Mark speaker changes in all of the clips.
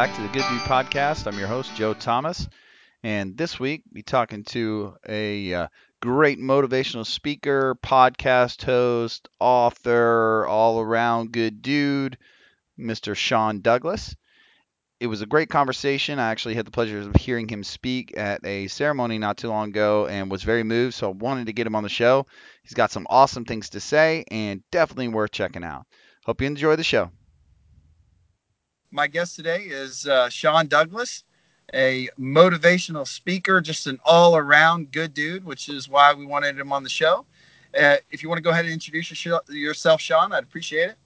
Speaker 1: back to the Good Dude Podcast. I'm your host, Joe Thomas. And this week, we talking to a uh, great motivational speaker, podcast host, author, all around good dude, Mr. Sean Douglas. It was a great conversation. I actually had the pleasure of hearing him speak at a ceremony not too long ago and was very moved. So I wanted to get him on the show. He's got some awesome things to say and definitely worth checking out. Hope you enjoy the show.
Speaker 2: My guest today is uh, Sean Douglas, a motivational speaker, just an all around good dude, which is why we wanted him on the show. Uh, if you want to go ahead and introduce yourself, Sean, I'd appreciate it.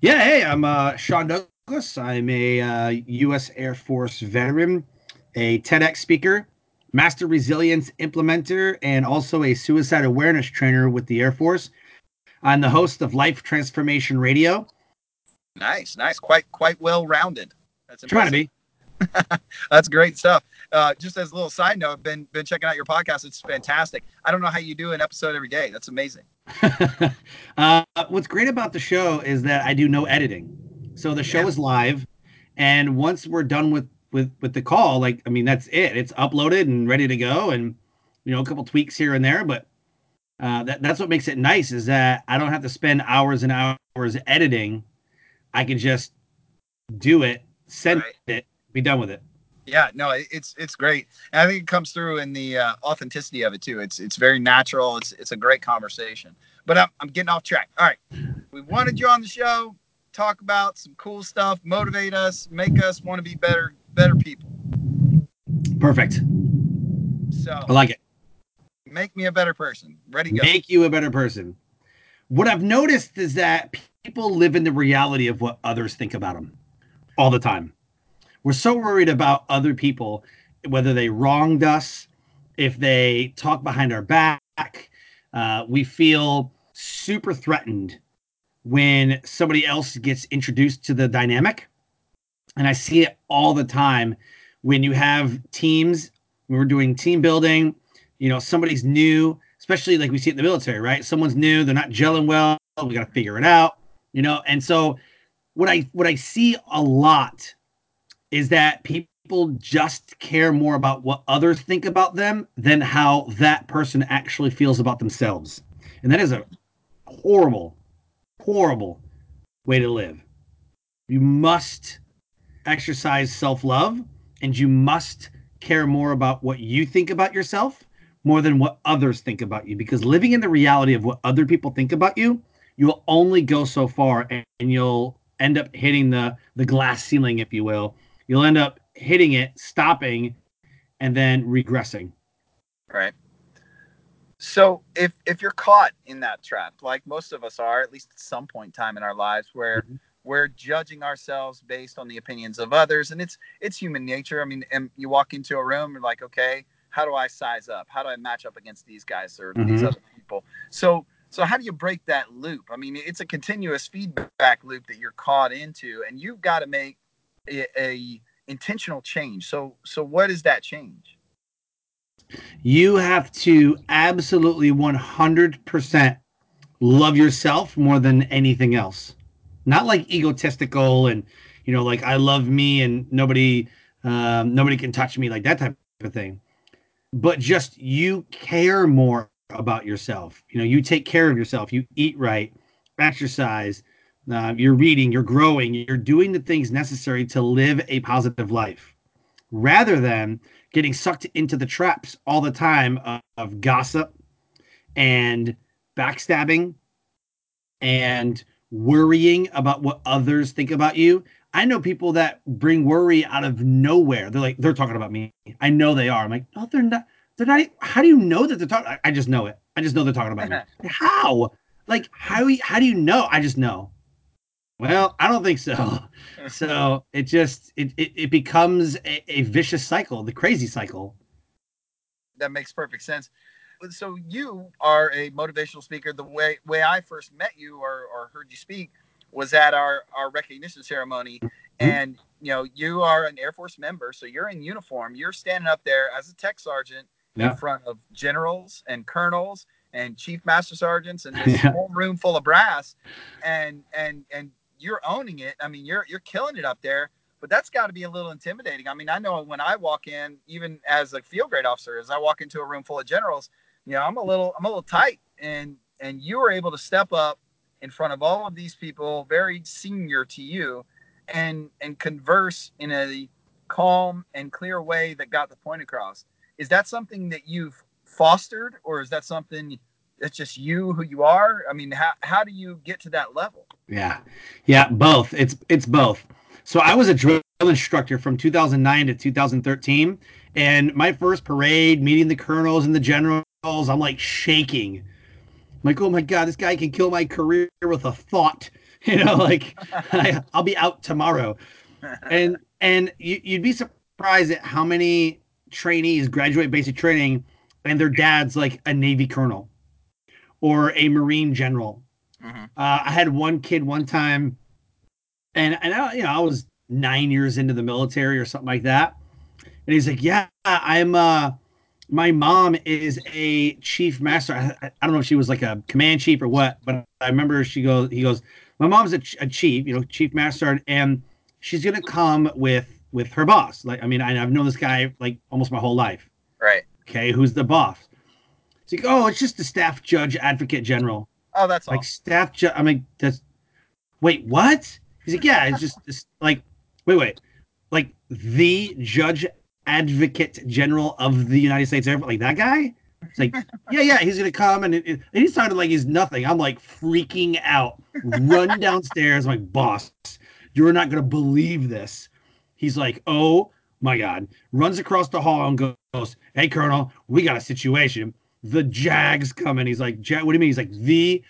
Speaker 3: Yeah, hey, I'm uh, Sean Douglas. I'm a uh, U.S. Air Force veteran, a TEDx speaker, master resilience implementer, and also a suicide awareness trainer with the Air Force. I'm the host of Life Transformation Radio.
Speaker 2: Nice, nice, quite quite well rounded.
Speaker 3: That's impressive. trying to be.
Speaker 2: That's great stuff. Uh, just as a little side note, I've been been checking out your podcast. It's fantastic. I don't know how you do an episode every day. That's amazing.
Speaker 3: uh, what's great about the show is that I do no editing. So the show yeah. is live, and once we're done with with with the call, like I mean, that's it. It's uploaded and ready to go, and you know, a couple tweaks here and there, but uh, that that's what makes it nice is that I don't have to spend hours and hours editing. I can just do it, send right. it, be done with it.
Speaker 2: Yeah, no, it's it's great. And I think it comes through in the uh, authenticity of it too. It's it's very natural. It's it's a great conversation. But I'm I'm getting off track. All right, we wanted you on the show, talk about some cool stuff, motivate us, make us want to be better better people.
Speaker 3: Perfect.
Speaker 2: So
Speaker 3: I like it.
Speaker 2: Make me a better person. Ready? Go.
Speaker 3: Make you a better person. What I've noticed is that people live in the reality of what others think about them all the time we're so worried about other people, whether they wronged us, if they talk behind our back. Uh, we feel super threatened when somebody else gets introduced to the dynamic. And I see it all the time when you have teams, when we're doing team building, you know, somebody's new, especially like we see it in the military, right? Someone's new, they're not gelling well, we got to figure it out, you know. And so what I what I see a lot is that people just care more about what others think about them than how that person actually feels about themselves. And that is a horrible, horrible way to live. You must exercise self love and you must care more about what you think about yourself more than what others think about you because living in the reality of what other people think about you you will only go so far and, and you'll end up hitting the the glass ceiling if you will you'll end up hitting it, stopping, and then regressing.
Speaker 2: Right. So if if you're caught in that trap, like most of us are, at least at some point in time in our lives, where mm-hmm. we're judging ourselves based on the opinions of others, and it's it's human nature. I mean, and you walk into a room, you're like, okay, how do I size up? How do I match up against these guys or mm-hmm. these other people? So so how do you break that loop? I mean, it's a continuous feedback loop that you're caught into, and you've got to make a, a intentional change. So so what is that change?
Speaker 3: You have to absolutely 100% love yourself more than anything else. Not like egotistical and you know like I love me and nobody um, nobody can touch me like that type of thing. But just you care more about yourself. You know, you take care of yourself. You eat right, exercise, uh, you're reading, you're growing, you're doing the things necessary to live a positive life rather than getting sucked into the traps all the time of, of gossip and backstabbing and worrying about what others think about you. I know people that bring worry out of nowhere. They're like, they're talking about me. I know they are. I'm like, no, they're not. They're not. How do you know that they're talking? I just know it. I just know they're talking about me. How? Like, how? How do you know? I just know. Well, I don't think so. so it just it it, it becomes a, a, vicious cycle, the crazy cycle.
Speaker 2: That makes perfect sense. So you are a motivational speaker. The way way I first met you or, or heard you speak was at our our recognition ceremony, mm-hmm. and you know you are an Air Force member, so you're in uniform. You're standing up there as a tech sergeant yeah. in front of generals and colonels and chief master sergeants and this yeah. whole room full of brass, and and and you're owning it. I mean, you're you're killing it up there. but that's got to be a little intimidating. I mean, I know when I walk in, even as a field grade officer, as I walk into a room full of generals, you know, I'm a little, I'm a little tight, and and you were able to step up in front of all of these people, very senior to you, and and converse in a calm and clear way that got the point across. Is that something that you've fostered, or is that something that's just you who you are? I mean, how how do you get to that level?
Speaker 3: Yeah, yeah, both. It's it's both. So I was a drill instructor from 2009 to 2013, and my first parade, meeting the colonels and the generals, I'm like shaking. I'm like, oh my god, this guy can kill my career with a thought. You know, like I, will be out tomorrow. And and you, you'd be surprised at how many trainees graduate basic training and their dad's like a Navy colonel or a Marine general. Mm-hmm. Uh, I had one kid one time and and I, you know I was nine years into the military or something like that, and he's like, "Yeah, I'm uh." My mom is a chief master. I, I don't know if she was like a command chief or what, but I remember she goes. He goes, "My mom's a, a chief, you know, chief master, and she's gonna come with with her boss. Like, I mean, I, have known this guy like almost my whole life.
Speaker 2: Right.
Speaker 3: Okay, who's the boss? It's like, oh, it's just the staff judge advocate general.
Speaker 2: Oh, that's
Speaker 3: like all. staff judge. I mean, that's wait, what? He's like, yeah, it's just it's like, wait, wait, like the judge advocate general of the United States Air Force, like that guy. It's like, yeah, yeah, he's gonna come, and, it, and he sounded like he's nothing. I'm like freaking out. Run downstairs, I'm like, boss, you're not gonna believe this. He's like, oh my god. Runs across the hall and goes, hey, Colonel, we got a situation. The JAG's coming. He's like, what do you mean? He's like, the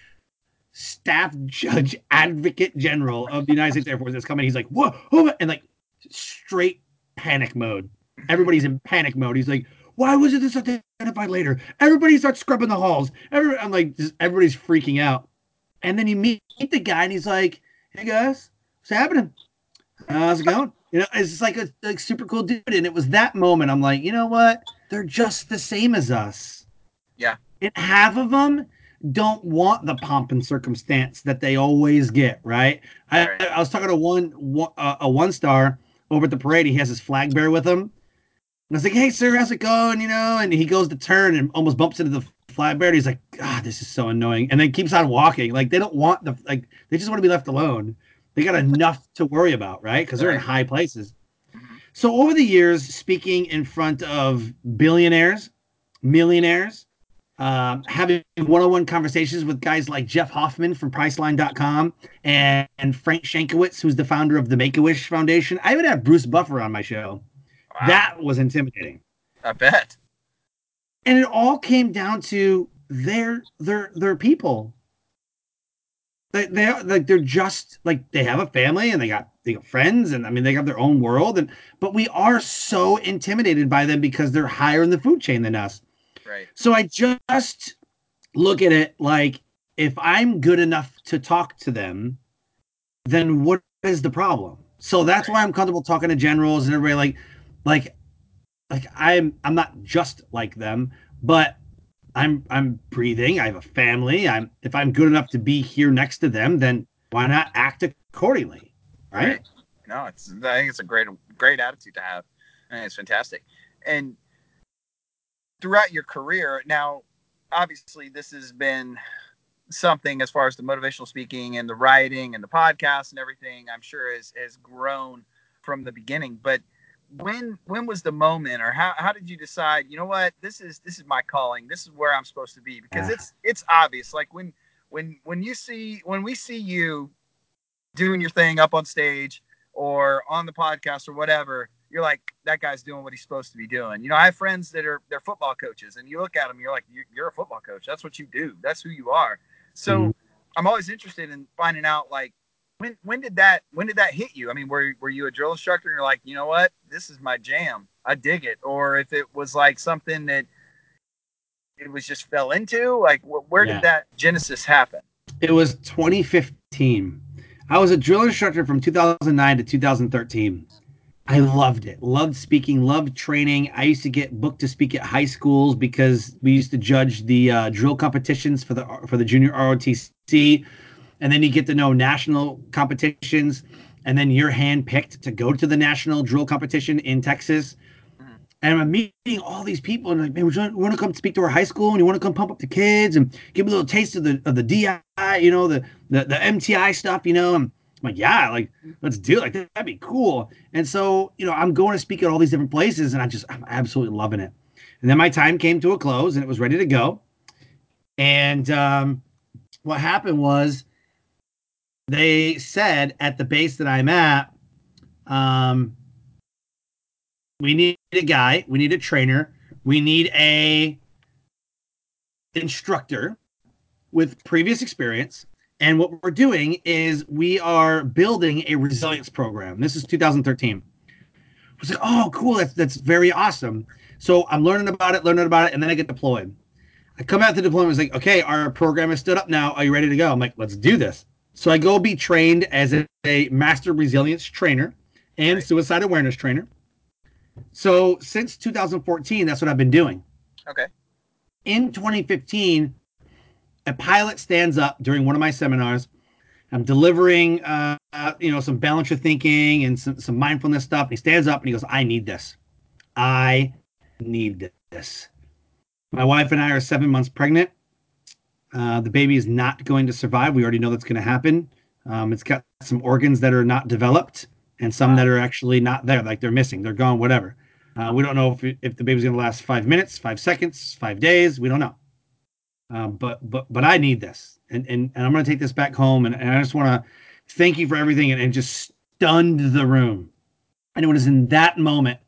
Speaker 3: staff judge advocate general of the United States Air Force is coming. He's like, whoa, whoa, oh and like straight panic mode. Everybody's in panic mode. He's like, why was it this identified later? Everybody starts scrubbing the halls. I'm like, just, everybody's freaking out. And then you meet the guy and he's like, hey guys, what's happening? How's it going? You know, it's like a like super cool dude. And it was that moment I'm like, you know what? They're just the same as us.
Speaker 2: Yeah.
Speaker 3: And half of them don't want the pomp and circumstance that they always get, right? I, right. I was talking to one, one uh, a one star over at the parade. He has his flag bearer with him. And I was like, "Hey, sir, how's it going?" You know, and he goes to turn and almost bumps into the flag bearer. He's like, "God, this is so annoying," and then keeps on walking. Like they don't want the like they just want to be left alone. They got enough to worry about, right? Because they're in high places. Mm-hmm. So over the years, speaking in front of billionaires, millionaires, um, having one-on-one conversations with guys like Jeff Hoffman from Priceline.com and, and Frank Shankwitz, who's the founder of the Make-A-Wish Foundation. I even had Bruce Buffer on my show. Wow. That was intimidating.
Speaker 2: I bet.
Speaker 3: And it all came down to their their their people. They they are like they're just like they have a family and they got they got friends and I mean they got their own world and but we are so intimidated by them because they're higher in the food chain than us.
Speaker 2: Right.
Speaker 3: So I just look at it like if I'm good enough to talk to them, then what is the problem? So that's right. why I'm comfortable talking to generals and everybody like like like I'm I'm not just like them, but I'm I'm breathing. I have a family. I'm if I'm good enough to be here next to them, then why not act accordingly? Right? right.
Speaker 2: No, it's I think it's a great great attitude to have. Think it's fantastic. And throughout your career, now obviously this has been something as far as the motivational speaking and the writing and the podcast and everything, I'm sure has has grown from the beginning. But when when was the moment or how, how did you decide you know what this is this is my calling this is where i'm supposed to be because it's it's obvious like when when when you see when we see you doing your thing up on stage or on the podcast or whatever you're like that guy's doing what he's supposed to be doing. You know, I have friends that are they're football coaches, and you look at them, you're like, you're a football coach. That's what you do. That's who you are. So mm-hmm. I'm always interested in finding out like when when did that when did that hit you? I mean, were were you a drill instructor and you're like, you know what, this is my jam. I dig it. Or if it was like something that it was just fell into, like where yeah. did that genesis happen?
Speaker 3: It was 2015. I was a drill instructor from 2009 to 2013. I loved it. Loved speaking. Loved training. I used to get booked to speak at high schools because we used to judge the uh, drill competitions for the for the junior ROTC, and then you get to know national competitions. and then you're handpicked to go to the national drill competition in Texas.
Speaker 2: Mhm.
Speaker 3: And I'm meeting all these people, and like, man, we want to come speak to our high school, and you want to come pump up the kids and give them a little taste of the of the DI, you know, the the, the MTI stuff, you know. And I'm like, yeah, like let's do it. Like that'd be cool. And so, you know, I'm going to speak at all these different places, and I just I'm absolutely loving it. And then my time came to a close, and it was ready to go. And um, what happened was they said at the base that I'm at, um, we need a guy, we need a trainer, we need a instructor with previous experience. And what we're doing is we are building a resilience program. This is 2013. I was like, oh, cool. That's that's very awesome. So I'm learning about it, learning about it, and then I get deployed. I come out to deployment. It's like, okay, our program is stood up now. Are you ready to go? I'm like, let's do this. So I go be trained as a, a master resilience trainer and
Speaker 2: Right.
Speaker 3: suicide awareness trainer. So since 2014, that's what I've been doing.
Speaker 2: Okay.
Speaker 3: In 2015, a pilot stands up during one of my seminars. I'm delivering, uh, uh, you know, some balance your thinking and some, some mindfulness stuff. And he stands up and he goes, "I need this. I need this." My wife and I are seven months pregnant. Uh, the baby is not going to survive. We already know that's going to happen. Um, it's got some organs that are not developed and some that are actually not there, like they're missing, they're gone, whatever. Uh, we don't know if, if the baby's going to last five minutes, five seconds, five days. We don't know. Um, but but but I need this, and and, and I'm going to take this back home, and, and I just want to thank you for everything, and, and just stunned the room. And it was in that moment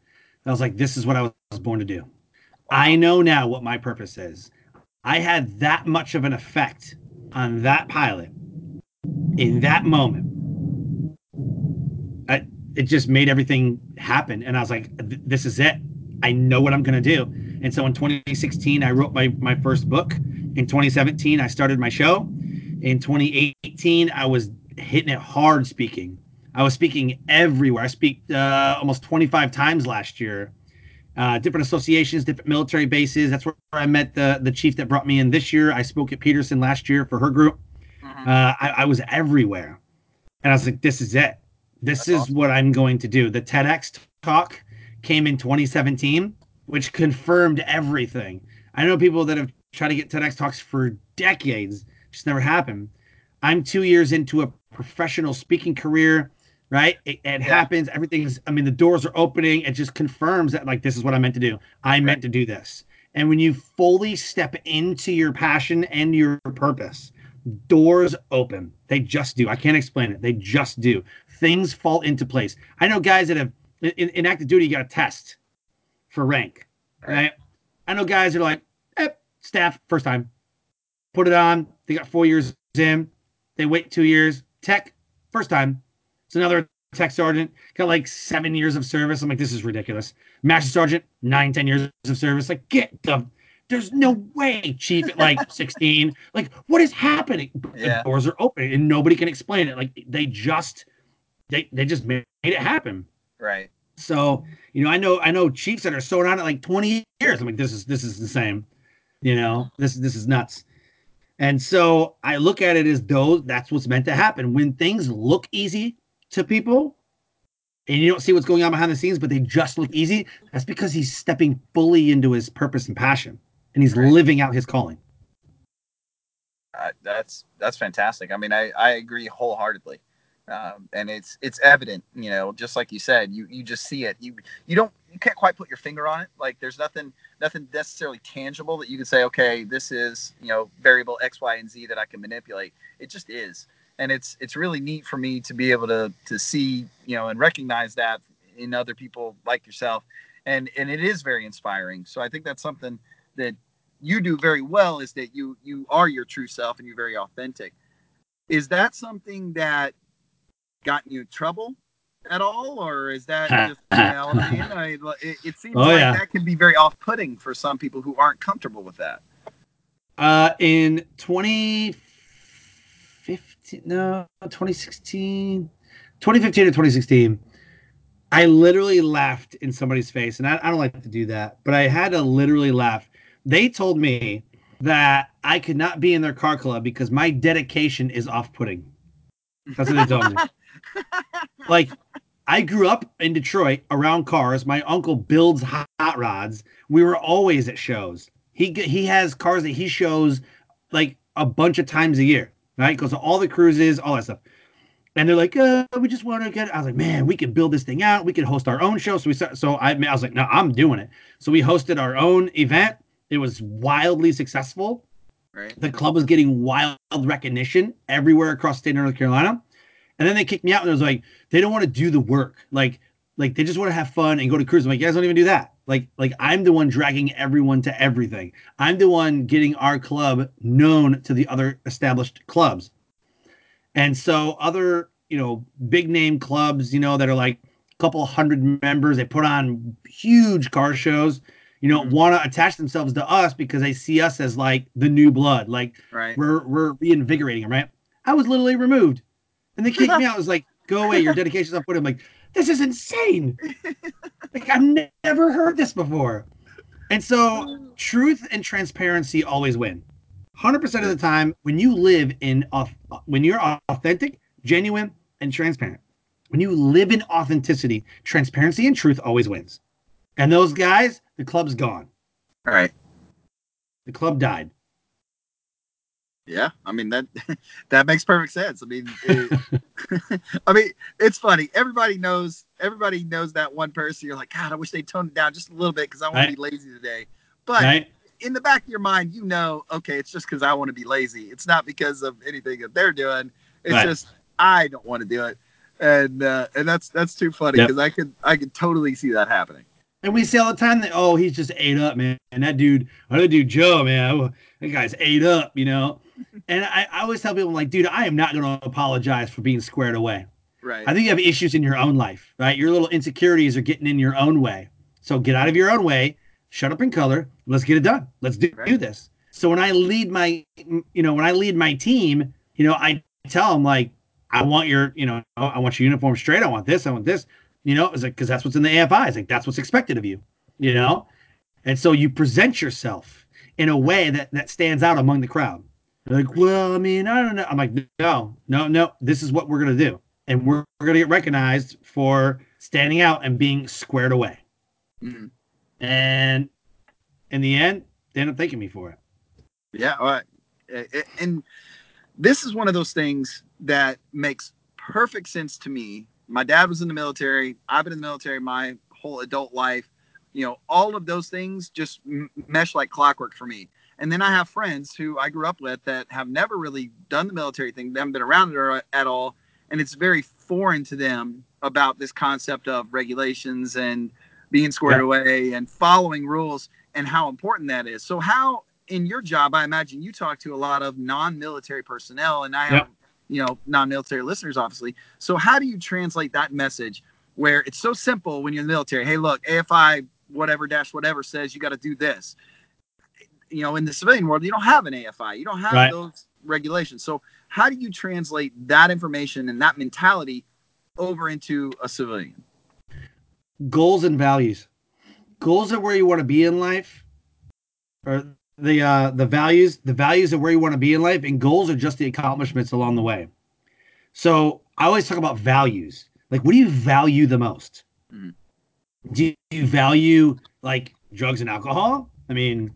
Speaker 3: that I was like, this is what I was born to do. I know now what my purpose is. I had that much of an effect on that pilot in that moment. I, it just made everything happen. And I was like, this is it. I know what I'm going to do. And so in 2016, I wrote my, my first book. In 2017, I started my show. In 2018, I was hitting it hard speaking. I was speaking everywhere. I speak uh, almost 25 times last year uh, different associations, different military bases. That's where I met the the chief that brought me in this year. I spoke at Peterson last year for her group.
Speaker 2: Mhm.
Speaker 3: Uh, I, I was everywhere, and I was like, "This is it. This
Speaker 2: That's
Speaker 3: is
Speaker 2: awesome.
Speaker 3: what I'm going to do." The TEDx talk came in 2017, which confirmed everything. I know people that have tried to get TEDx talks for decades, just never happened. I'm two years into a professional speaking career right? It, it happens. Everything's, I mean, the doors are opening. It just confirms that, like, this is what I meant to do. I meant to do this. And when you fully step into your passion and your purpose, doors open. They just do. I can't explain it. They just do. Things fall into place. I know guys that have, in, in active duty, you got a test for rank, right?
Speaker 2: Right.
Speaker 3: I know guys that are like, eh, staff, first time. Put it on. They got four years in. They wait two years. Tech, first time. It's another tech sergeant, got like seven years of service. I'm like, this is ridiculous. Master sergeant, nine, ten years of service. Like, get the there's no way, chief, at like 16. Like, what is happening?
Speaker 2: Yeah.
Speaker 3: The doors are open and nobody can explain it. Like they just they they just made it happen.
Speaker 2: Right.
Speaker 3: So, you know, I know I know chiefs that are sewing on it like 20 years. I'm like, this is this is the same. You know, this this is nuts. And so I look at it as though that's what's meant to happen. When things look easy to people and you don't see what's going on behind the scenes, but they just look easy, that's because he's stepping fully into his purpose and passion and he's
Speaker 2: Right.
Speaker 3: living out his calling.
Speaker 2: Uh, that's that's fantastic. I mean, I, I agree wholeheartedly, um, and it's it's evident. You know, just like you said, you you just see it. You you don't you can't quite put your finger on it. Like there's nothing nothing necessarily tangible that you can say, okay, this is you know variable X, Y, and Z that I can manipulate. It just is, and it's it's really neat for me to be able to to see you know and recognize that in other people like yourself, and and it is very inspiring. So I think that's something that you do very well is that you you are your true self and you're very authentic. Is that something that got you in trouble at all, or is that just? And I, it, it seems
Speaker 3: Oh,
Speaker 2: like
Speaker 3: yeah.
Speaker 2: that can be very off-putting for some people who aren't comfortable with that.
Speaker 3: Uh, in 2015, no, 2016, 2015 or 2016, I literally laughed in somebody's face, and I, I don't like to do that, but I had to literally laugh. They told me that I could not be in their car club because my dedication is off-putting. That's what they told me. like I grew up in Detroit around cars. My uncle builds hot rods. We were always at shows. He he has cars that he shows like a bunch of times a year, right? Goes to all the cruises, all that stuff. And they're like, uh, we just want to get. It. I was like, man, we could build this thing out. We could host our own show. So we start, so I, I was like, no, I'm doing it. So we hosted our own event. It was wildly successful.
Speaker 2: Right.
Speaker 3: The club was getting wild recognition everywhere across state of North Carolina. And then they kicked me out and I was like, they don't want to do the work. Like, like they just want to have fun and go to cruise. I'm like, you guys don't even do that. Like, like I'm the one dragging everyone to everything. I'm the one getting our club known to the other established clubs. And so other, you know, big name clubs, you know, that are like a couple hundred members, they put on huge car shows, you know,
Speaker 2: Mhm.
Speaker 3: want to attach themselves to us because they see us as like the new blood. Like
Speaker 2: Right.
Speaker 3: we're we're reinvigorating them, right? I was literally removed. And they kicked me out. It was like, go away, your dedication's not put. I'm like, this is insane. like I've ne- never heard this before. And so truth and transparency always win. 100% of the time when you live in when you're authentic, genuine and transparent. When you live in authenticity, transparency and truth always wins. And those guys, the club's gone.
Speaker 2: All right.
Speaker 3: The club died.
Speaker 2: Yeah, I mean that that makes perfect sense. I mean, it, I mean it's funny. Everybody knows. Everybody knows that one person. You're like, God, I wish they toned it down just a little bit because I want
Speaker 3: Right.
Speaker 2: to be lazy today. But
Speaker 3: right?
Speaker 2: in the back of your mind, you know, okay, it's just because I want to be lazy. It's not because of anything that they're doing. It's
Speaker 3: Right.
Speaker 2: just I don't want to do it, and uh, and that's that's too funny
Speaker 3: Yep.
Speaker 2: because I could I could totally see that happening.
Speaker 3: And we see all the time that oh he's just ate up, man. And that dude, oh, that dude Joe, man, that guy's ate up, you know. And I, I always tell people like, dude, I am not going to apologize for being squared away.
Speaker 2: Right.
Speaker 3: I think you have issues in your own life, right? Your little insecurities are getting in your own way. So get out of your own way, shut up in color. Let's get it done. Let's do,
Speaker 2: Right.
Speaker 3: do this. So when I lead my, you know, when I lead my team, you know, I tell them like, I want your, you know, I want your uniform straight. I want this. I want this. You know, it's like because that's what's in the AFI. It's like that's what's expected of you. You know, and so you present yourself in a way that that stands out among the crowd. They're like, well, I mean, I don't know. I'm like, no, no, no. This is what we're gonna do, and we're, we're gonna get recognized for standing out and being squared away.
Speaker 2: Mhm.
Speaker 3: And in the end, they end up thanking me for it.
Speaker 2: Yeah, all right. And this is one of those things that makes perfect sense to me. My dad was in the military. I've been in the military my whole adult life. You know, all of those things just mesh like clockwork for me. And then I have friends who I grew up with that have never really done the military thing, they haven't been around it at all. And it's very foreign to them about this concept of regulations and being squared
Speaker 3: Yeah.
Speaker 2: away and following rules and how important that is. So, how in your job, I imagine you talk to a lot of non-military personnel, and I have,
Speaker 3: Yep.
Speaker 2: you know, non-military listeners, obviously. So, how do you translate that message where it's so simple when you're in the military? Hey, look, AFI whatever dash whatever says you got to do this. You know, in the civilian world, you don't have an AFI, you don't have
Speaker 3: Right.
Speaker 2: those regulations. So, how do you translate that information and that mentality over into a civilian?
Speaker 3: Goals and values. Goals are where you want to be in life, or the uh, the values. The values are where you want to be in life, and goals are just the accomplishments along the way. So I always talk about values. Like, what do you value the most?
Speaker 2: Mhm.
Speaker 3: Do you value like drugs and alcohol? I mean,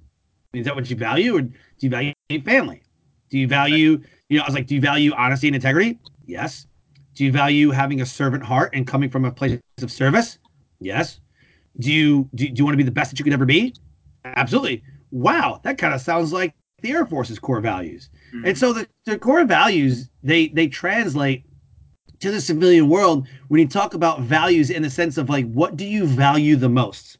Speaker 3: is that what you value, or do you value family? Do you value, you know, I was like, do you value honesty and integrity? Yes. Do you value having a servant heart and coming from a place of service? Yes. Do you do, do you want to be the best that you could ever be? Absolutely. Wow, that kind of sounds like the Air Force's core values.
Speaker 2: Mhm.
Speaker 3: And so the, the core values they they translate to the civilian world when you talk about values in the sense of like what do you value the most?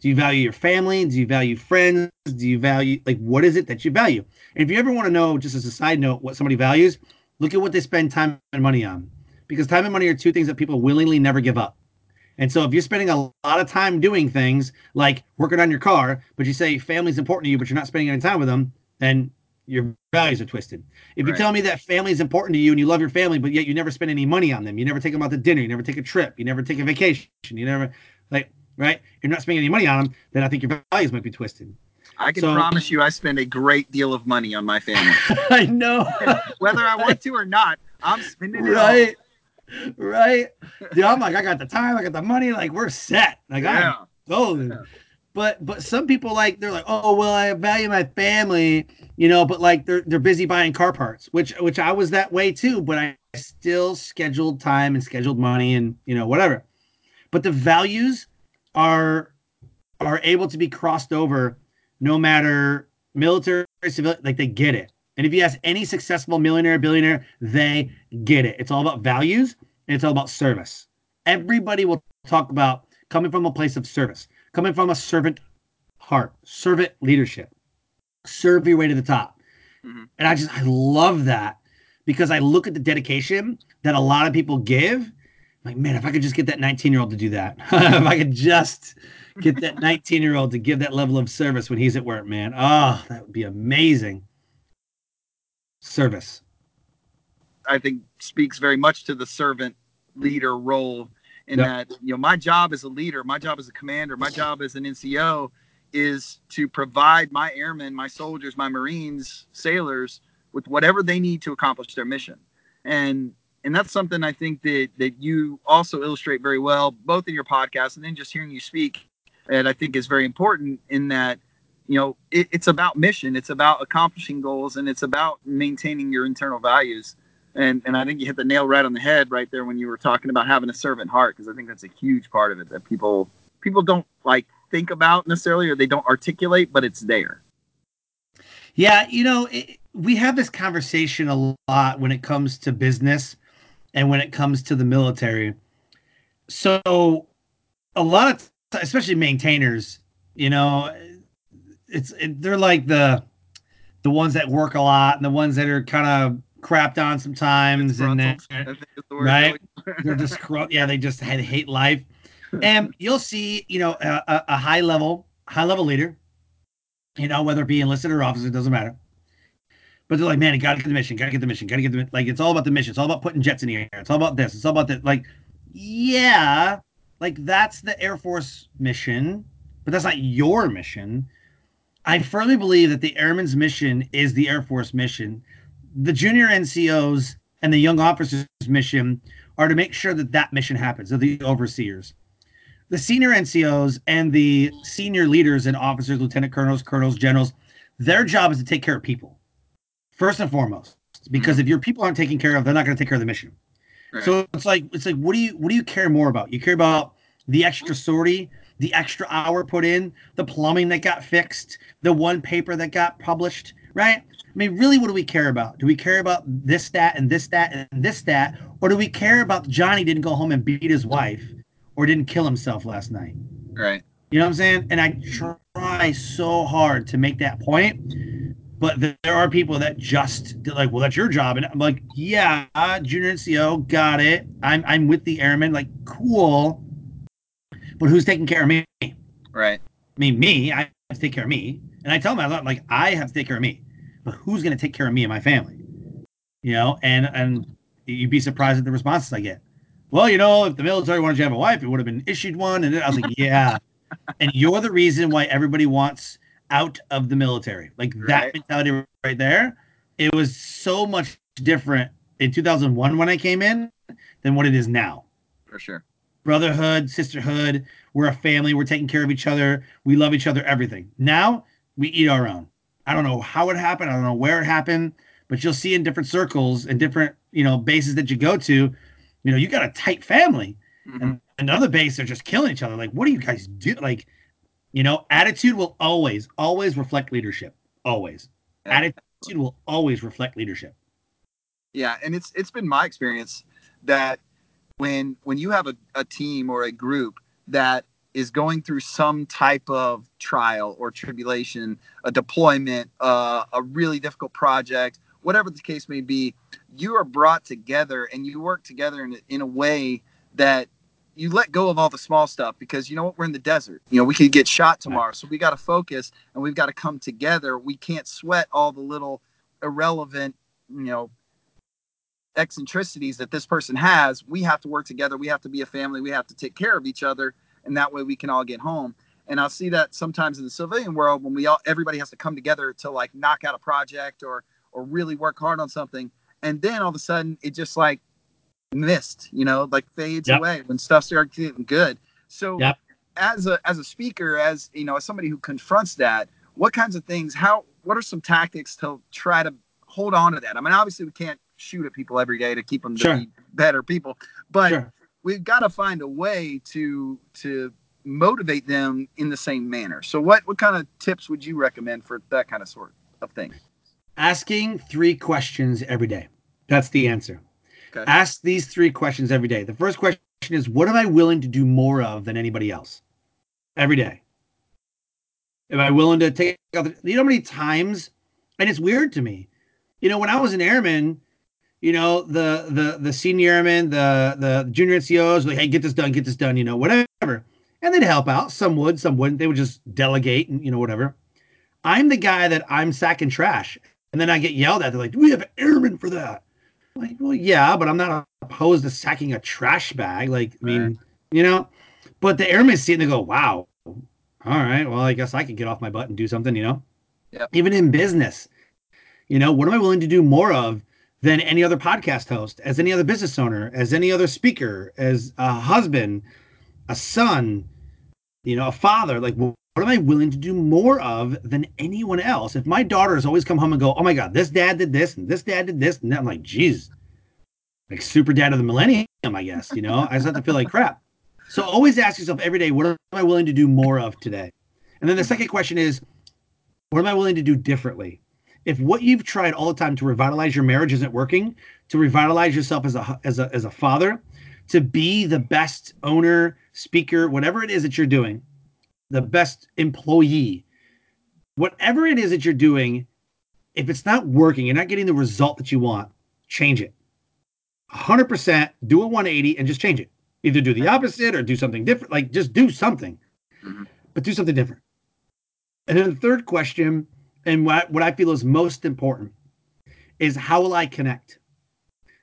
Speaker 3: Do you value your family? Do you value friends? Do you value like what is it that you value? And if you ever want to know, just as a side note, what somebody values, look at what they spend time and money on. Because time and money are two things that people willingly never give up. And so if you're spending a lot of time doing things like working on your car, but you say family's important to you, but you're not spending any time with them, then your values are twisted. If you tell me that family is important to you and you love your family, but yet you never spend any money on them, you never take them out to dinner, you never take a trip, you never take a vacation, you never like right, you're not spending any money on them, then I think your values might be twisted.
Speaker 2: I can
Speaker 3: So-
Speaker 2: promise you, I spend a great deal of money on my family,
Speaker 3: I know.
Speaker 2: whether I want to or not. I'm spending it all.
Speaker 3: right. right? Dude, I'm like, I got the time, I got the money, like we're set. Like
Speaker 2: Yeah.
Speaker 3: I'm golden.
Speaker 2: Yeah.
Speaker 3: But but some people like they're like, oh well, I value my family, you know, but like they're they're busy buying car parts, which which I was that way too, but I still scheduled time and scheduled money and you know whatever. But the values are are able to be crossed over no matter military civil like they get it. And if you ask any successful millionaire, billionaire, they get it. It's all about values and it's all about service. Everybody will talk about coming from a place of service, coming from a servant heart, servant leadership. Serve your way to the top.
Speaker 2: Mhm.
Speaker 3: And I just I love that because I look at the dedication that a lot of people give. Like, man, if I could just get that 19 year old to do that, if I could just get that 19 year old to give that level of service when he's at work, man. Oh, that would be amazing. Service.
Speaker 2: I think speaks very much to the servant leader role in
Speaker 3: Yep.
Speaker 2: that you know my job as a leader, my job as a commander, my job as an NCO is to provide my airmen, my soldiers, my marines, sailors with whatever they need to accomplish their mission. And and that's something I think that that you also illustrate very well both in your podcast and then just hearing you speak and I think is very important in that you know it, it's about mission it's about accomplishing goals and it's about maintaining your internal values. And and I think you hit the nail right on the head right there when you were talking about having a servant heart because I think that's a huge part of it that people people don't like think about necessarily or they don't articulate but it's there.
Speaker 3: Yeah, you know, it, we have this conversation a lot when it comes to business and when it comes to the military. So, a lot of, t- especially maintainers, you know, it's it, they're like the the ones that work a lot and the ones that are kind of crapped on sometimes, and then
Speaker 2: Disgruntled, I think is the
Speaker 3: right? they're just yeah, they just had hate life. And you'll see, you know, a, a- a high level high level leader, you know, whether it be enlisted or officer, doesn't matter. But they're like, man, you gotta get the mission, gotta get the mission, gotta get the mi-" like. It's all about the mission. It's all about putting jets in the air. It's all about this. It's all about that. Like, yeah, like that's the Air Force mission, but that's not your mission. I firmly believe that the airman's mission is the Air Force mission. The junior NCOs and the young officers' mission are to make sure that that mission happens. They're the overseers. The senior NCOs and the senior leaders and officers, lieutenant colonels, colonels, generals, their job is to take care of people first and foremost. Because mm-hmm. if your people aren't taken care of, they're not going to take care of the mission.
Speaker 2: Right.
Speaker 3: So it's like it's like what do you what do you care more about? You care about the extra mm-hmm. sortie, the extra hour put in, the plumbing that got fixed, the one paper that got published, right? I mean, really, what do we care about? Do we care about this stat and this stat and this stat, or do we care about Johnny didn't go home and beat his wife, or didn't kill himself last night?
Speaker 2: right
Speaker 3: You know what I'm saying? And I try so hard to make that point, but there are people that just like, well, that's your job, and I'm like, yeah, junior NCO, got it. I'm I'm with the airmen, like, cool. But who's taking care of me? I
Speaker 2: right
Speaker 3: mean, me. I have to take care of me, and I tell them, I'm like, I have to take care of me, but who's going to take care of me and my family? You know, and and you'd be surprised at the responses I get. Well, you know, if the military wanted you to have a wife, it would have been issued one, and I was like, yeah. and you're the reason why everybody wants out of the military. Like that mentality right there. It was so much different in 2001 when I came in than what it is now.
Speaker 2: for sure
Speaker 3: Brotherhood, sisterhood, we're a family, we're taking care of each other, we love each other, everything. Now we eat our own. I don't know how it happened, I don't know where it happened, but you'll see in different circles and different, you know, bases that you go to, you know, you got a tight family
Speaker 2: Mhm.
Speaker 3: and another base they're just killing each other like what do you guys do like you know attitude will always always reflect leadership. Always.
Speaker 2: Yeah.
Speaker 3: attitude will always reflect leadership.
Speaker 2: Yeah, and it's it's been my experience that when when you have a, a team or a group that is going through some type of trial or tribulation, a deployment, uh, a really difficult project, whatever the case may be, you are brought together and you work together in, in a way that you let go of all the small stuff because you know what we're in the desert you know we could get shot tomorrow so we got to focus and we've got to come together we can't sweat all the little irrelevant you know eccentricities that this person has, we have to work together. We have to be a family. We have to take care of each other, and that way we can all get home. And I'll see that sometimes in the civilian world when we all everybody has to come together to like knock out a project or or really work hard on something, and then all of a sudden it just like mist, you know, like fades
Speaker 3: Yep.
Speaker 2: away when stuff starts getting good. So
Speaker 3: Yep.
Speaker 2: as a as a speaker, as you know, as somebody who confronts that, what kinds of things, how what are some tactics to try to hold on to that? I mean, obviously we can't shoot at people every day to keep them to be better people, but
Speaker 3: Sure.
Speaker 2: we've got to find a way to to motivate them in the same manner. So what what kind of tips would you recommend for that kind of sort of thing?
Speaker 3: Asking three questions every day. That's the answer.
Speaker 2: Okay.
Speaker 3: Ask these three questions every day. The first question is what am I willing to do more of than anybody else? Every day. Am I willing to take out the, you know how many times and it's weird to me. You know, when I was an airman, you know, the the the senior airman, the the junior NCOs, like, hey, get this done, get this done, you know, whatever. And they'd help out. Some would, some wouldn't. They would just delegate and you know, whatever. I'm the guy that I'm sacking trash. And then I get yelled at. They're like, we have airmen for that. Like, well, yeah, but I'm not opposed to sacking a trash bag. Like, I mean,
Speaker 2: Right.
Speaker 3: you know, but the airmen see it and they go, wow, all right, well, I guess I could get off my butt and do something, you know?
Speaker 2: Yep.
Speaker 3: Even in business, you know, what am I willing to do more of than any other podcast host, as any other business owner, as any other speaker, as a husband, a son, you know, a father? Like, what am I willing to do more of than anyone else? If my daughters always come home and go, oh my God, this dad did this and this dad did this, and I'm like, geez, like super dad of the millennium, I guess, you know, I just have to feel like crap. So always ask yourself every day, what am I willing to do more of today? And then the second question is, what am I willing to do differently? If what you've tried all the time to revitalize your marriage isn't working, to revitalize yourself as a as a as a father, to be the best owner, speaker, whatever it is that you're doing, the best employee, whatever it is that you're doing, if it's not working, you're not getting the result that you want, change it. 100% do a 180 and just change it. Either do the opposite or do something different. Like just do something,
Speaker 2: Mhm.
Speaker 3: but do something different. And then the third question, and what, what I feel is most important, is how will I connect?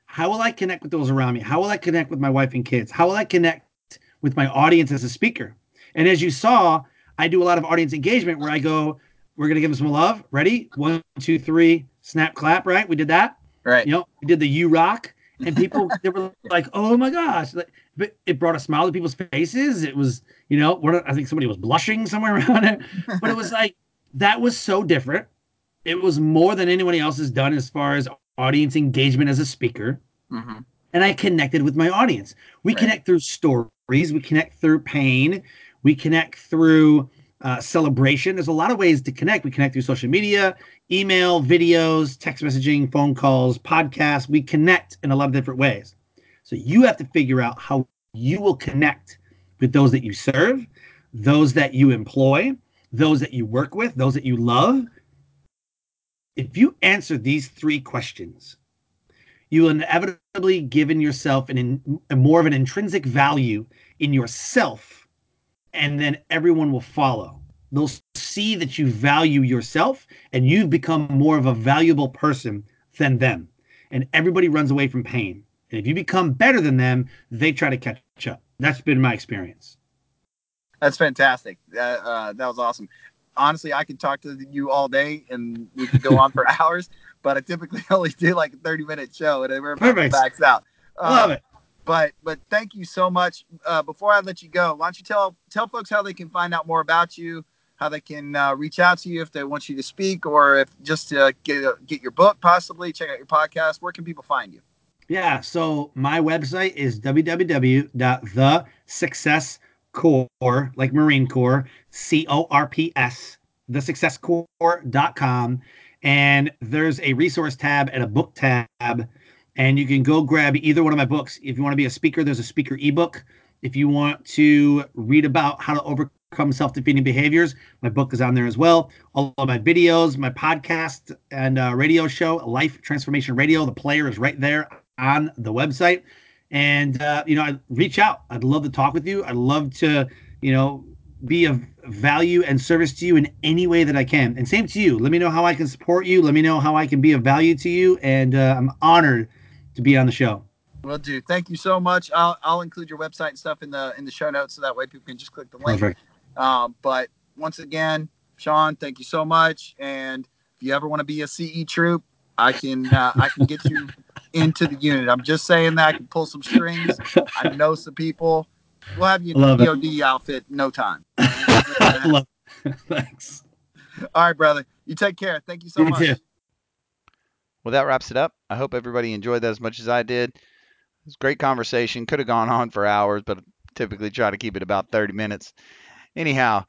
Speaker 3: How will I connect with those around me? How will I connect with my wife and kids? How will I connect with my audience as a speaker? And as you saw, I do a lot of audience engagement where I go, we're going to give them some love. Ready? One, two, three, snap, clap, right? We did that
Speaker 2: Right.
Speaker 3: you know, we did the you rock, and people they were like, "Oh my gosh!" Like, but it brought a smile to people's faces. It was, you know, what I think somebody was blushing somewhere around it, but it was like that was so different. It was more than anyone else has done as far as audience engagement as a speaker,
Speaker 2: hmm
Speaker 3: and I connected with my audience. We
Speaker 2: Right.
Speaker 3: connect through stories, we connect through pain, we connect through uh, celebration. There's a lot of ways to connect. We connect through social media, email, videos, text messaging, phone calls, podcasts. We connect in a lot of different ways. So you have to figure out how you will connect with those that you serve, those that you employ, those that you work with, those that you love. If you answer these three questions, you will inevitably given yourself an in, a more of an intrinsic value in yourself and then everyone will follow they'll see that you value yourself and you've become more of a valuable person than them and everybody runs away from pain and if you become better than them they try to catch up that's been my experience
Speaker 2: That's fantastic. That uh, that was awesome. Honestly, I could talk to you all day and we could go on for hours, but I typically only do like a 30 minute show and everybody
Speaker 3: Perfect.
Speaker 2: backs out. Uh,
Speaker 3: love it
Speaker 2: But but thank you so much. Uh, before I let you go, why don't you tell tell folks how they can find out more about you, how they can uh, reach out to you if they want you to speak, or if just to get get your book, possibly check out your podcast. Where can people find you?
Speaker 3: Yeah. So my website is www.thesuccesscorps, like Marine Corps, C O R P S, thesuccesscorps.com. And there's a resource tab and a book tab. And you can go grab either one of my books. If you want to be a speaker, there's a speaker ebook. If you want to read about how to overcome self defeating behaviors, my book is on there as well. All of my videos, my podcast and uh, radio show, Life Transformation Radio, the player is right there on the website. And, uh, you know, I reach out. I'd love to talk with you. I'd love to, you know, be of value and service to you in any way that I can. And same to you. Let me know how I can support you. Let me know how I can be of value to you. And uh, I'm honored to be on the show.
Speaker 2: Will do. Thank you so much. I'll, I'll include your website and stuff in the in the show notes so that way people can just click the link.
Speaker 3: Perfect.
Speaker 2: Um, but once again, Sean, thank you so much. And if you ever want to be a CE troop, I can uh, I can get you into the unit. I'm just saying that I can pull some strings. I know some people. We'll have you in
Speaker 3: Love
Speaker 2: the
Speaker 3: it.
Speaker 2: EOD outfit in no time.
Speaker 3: Love. Thanks.
Speaker 2: All right, brother. You take care. Thank you so
Speaker 3: You
Speaker 2: much.
Speaker 3: too.
Speaker 1: Well, that wraps it up. I hope everybody enjoyed that as much as I did. It was a great conversation. Could have gone on for hours, but typically try to keep it about 30 minutes. Anyhow,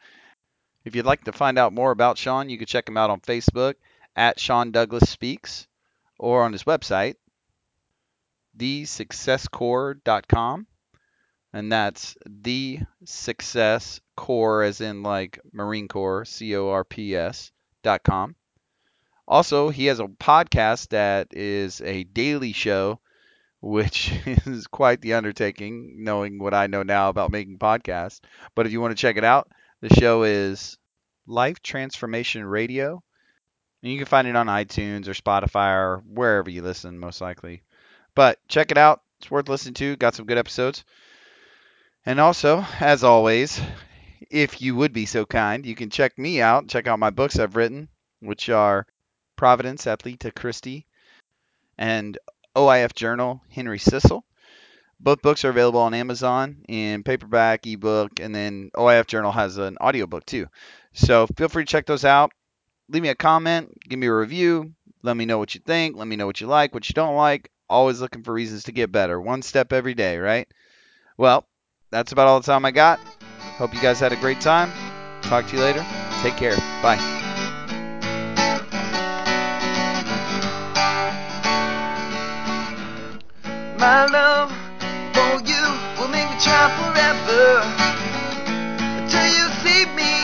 Speaker 1: if you'd like to find out more about Sean, you can check him out on Facebook at Sean Douglas Speaks or on his website, thesuccesscorps.com. And that's the Success Corps, as in like Marine Corps, C O R P S dot com. Also, he has a podcast that is a daily show, which is quite the undertaking, knowing what I know now about making podcasts. But if you want to check it out, the show is Life Transformation Radio. And you can find it on iTunes or Spotify or wherever you listen, most likely. But check it out. It's worth listening to. Got some good episodes. And also, as always, if you would be so kind, you can check me out. Check out my books I've written, which are Providence, Athleta Christie, and OIF Journal, Henry Sissel. Both books are available on Amazon in paperback, ebook, and then OIF Journal has an audiobook too. So feel free to check those out. Leave me a comment, give me a review, let me know what you think, let me know what you like, what you don't like. Always looking for reasons to get better. One step every day, right? Well, that's about all the time I got. Hope you guys had a great time. Talk to you later. Take care. Bye.
Speaker 4: My love for you will make me try forever until you see me.